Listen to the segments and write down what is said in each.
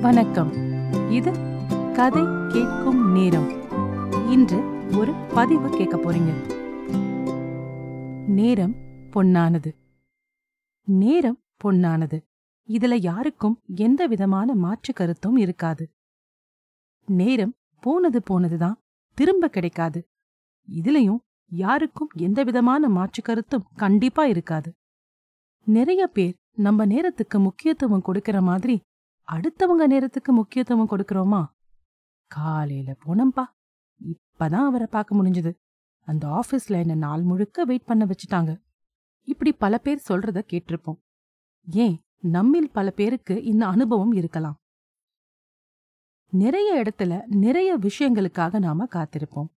வணக்கம். இது கதை கேட்கும் நேரம். இன்று ஒரு பதிவு கேட்க போறீங்க. நேரம் பொன்னானது. நேரம் பொன்னானது. இதுல யாருக்கும் எந்த விதமான மாற்று கருத்தும் இருக்காது. நேரம் போனது போனதுதான் திரும்ப கிடைக்காது. இதுலயும் யாருக்கும் எந்த விதமான மாற்று கருத்தும் கண்டிப்பா இருக்காது. நிறைய பேர் நம்ம நேரத்துக்கு முக்கியத்துவம் கொடுக்கிற மாதிரி அடுத்தவங்க நேரத்துக்கு முக்கியத்துவம் கொடுக்கறோமா? காலையில போனம்பா இப்பதான் அவரை பார்க்க முடிஞ்சது. அந்த ஆபீஸ்ல என்ன நாள் முழுக்க வெயிட் பண்ண வச்சுட்டாங்க. இப்படி பல பேர் சொல்றத கேட்டிருப்போம். ஏன்? நம்மில் பல பேருக்கு இந்த அனுபவம் இருக்கலாம். நிறைய இடத்துல நிறைய விஷயங்களுக்காக நாம காத்திருப்போம்.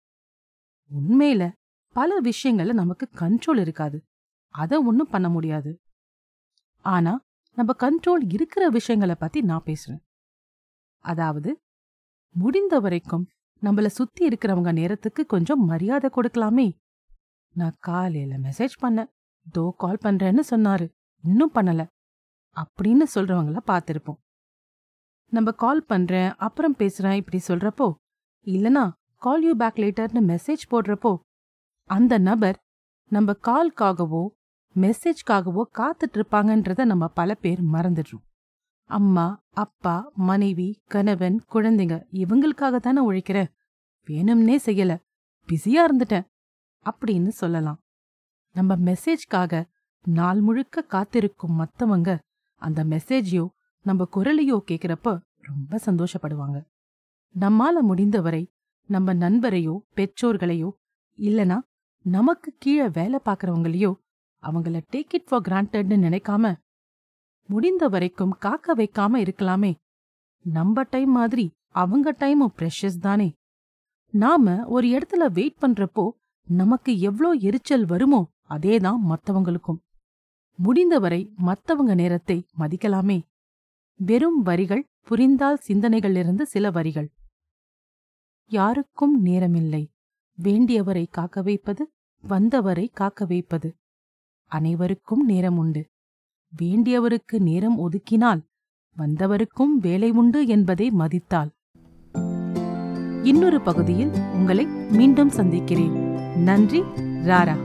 உண்மையில பல விஷயங்கள்ல நமக்கு கண்ட்ரோல் இருக்காது. அத ஒண்ணும் பண்ண முடியாது. ஆனா நம்ம கண்ட்ரோல் இருக்கிற விஷயங்களை பத்தி நான் பேசுறேன். அதாவது முடிந்த வரைக்கும் நம்மள சுத்தி இருக்கிறவங்க நேரத்துக்கு கொஞ்சம் மரியாதை கொடுக்கலாமே. நான் காலையில மெசேஜ் பண்ணேன். தோ கால் பண்றேன்னு சொன்னாரு. இன்னும் பண்ணல. அப்படின்னு சொல்றவங்கள பார்த்திருப்போம். நம்ம கால் பண்றேன் அப்புறம் பேசுறேன் இப்படி சொல்றப்போ இல்லனா கால் யூ பேக் லேட்டர்னு மெசேஜ் போடுறப்போ அந்த நபர் நம்ம கால்காகவோ மெசேஜ்க்காகவோ காத்துட்டு இருப்பாங்கன்றத நம்ம பல பேர் மறந்துடுறோம். அம்மா அப்பா மனைவி கணவன் குழந்தைங்க இவங்களுக்காக தானே உழைக்கிற? வேணும்னே செய்யல. பிஸியா இருந்துட்டேன். அப்படின்னு சொல்லலாம். நம்ம மெசேஜ்காக நாள் முழுக்க காத்திருக்கும் மத்தவங்க அந்த மெசேஜையோ நம்ம குரலையோ கேக்குறப்ப ரொம்ப சந்தோஷப்படுவாங்க. நம்மால முடிந்தவரை நம்ம நண்பரையோ பெற்றோர்களையோ இல்லனா நமக்கு கீழே வேலை பார்க்கறவங்களையோ அவங்கள டேக் இட் ஃபார் கிராண்டட்னு நினைக்காம முடிந்த வரைக்கும் காக்க வைக்காம இருக்கலாமே. நம்ம டைம் மாதிரி அவங்க டைமும் ப்ரெஷஸ் தானே. நாம ஒரு இடத்துல வெயிட் பண்றப்போ நமக்கு எவ்ளோ எரிச்சல் வருமோ அதேதான் மத்தவங்களுக்கும். முடிந்தவரை மத்தவங்க நேரத்தை மதிக்கலாமே. வெறும் வரிகள் புரிந்தால் சிந்தனைகளிலிருந்து சில வரிகள். யாருக்கும் நேரமில்லை. வேண்டியவரை காக்க வைப்பது வந்தவரை காக்க வைப்பது. அனைவருக்கும் நேரம் உண்டு வேண்டியவருக்கு நேரம் ஒதுக்கினால் வந்தவருக்கும் வேலை உண்டு என்பதை மதித்தால் இன்னொரு பகுதியில் உங்களை மீண்டும் சந்திக்கிறேன். நன்றி ராரா.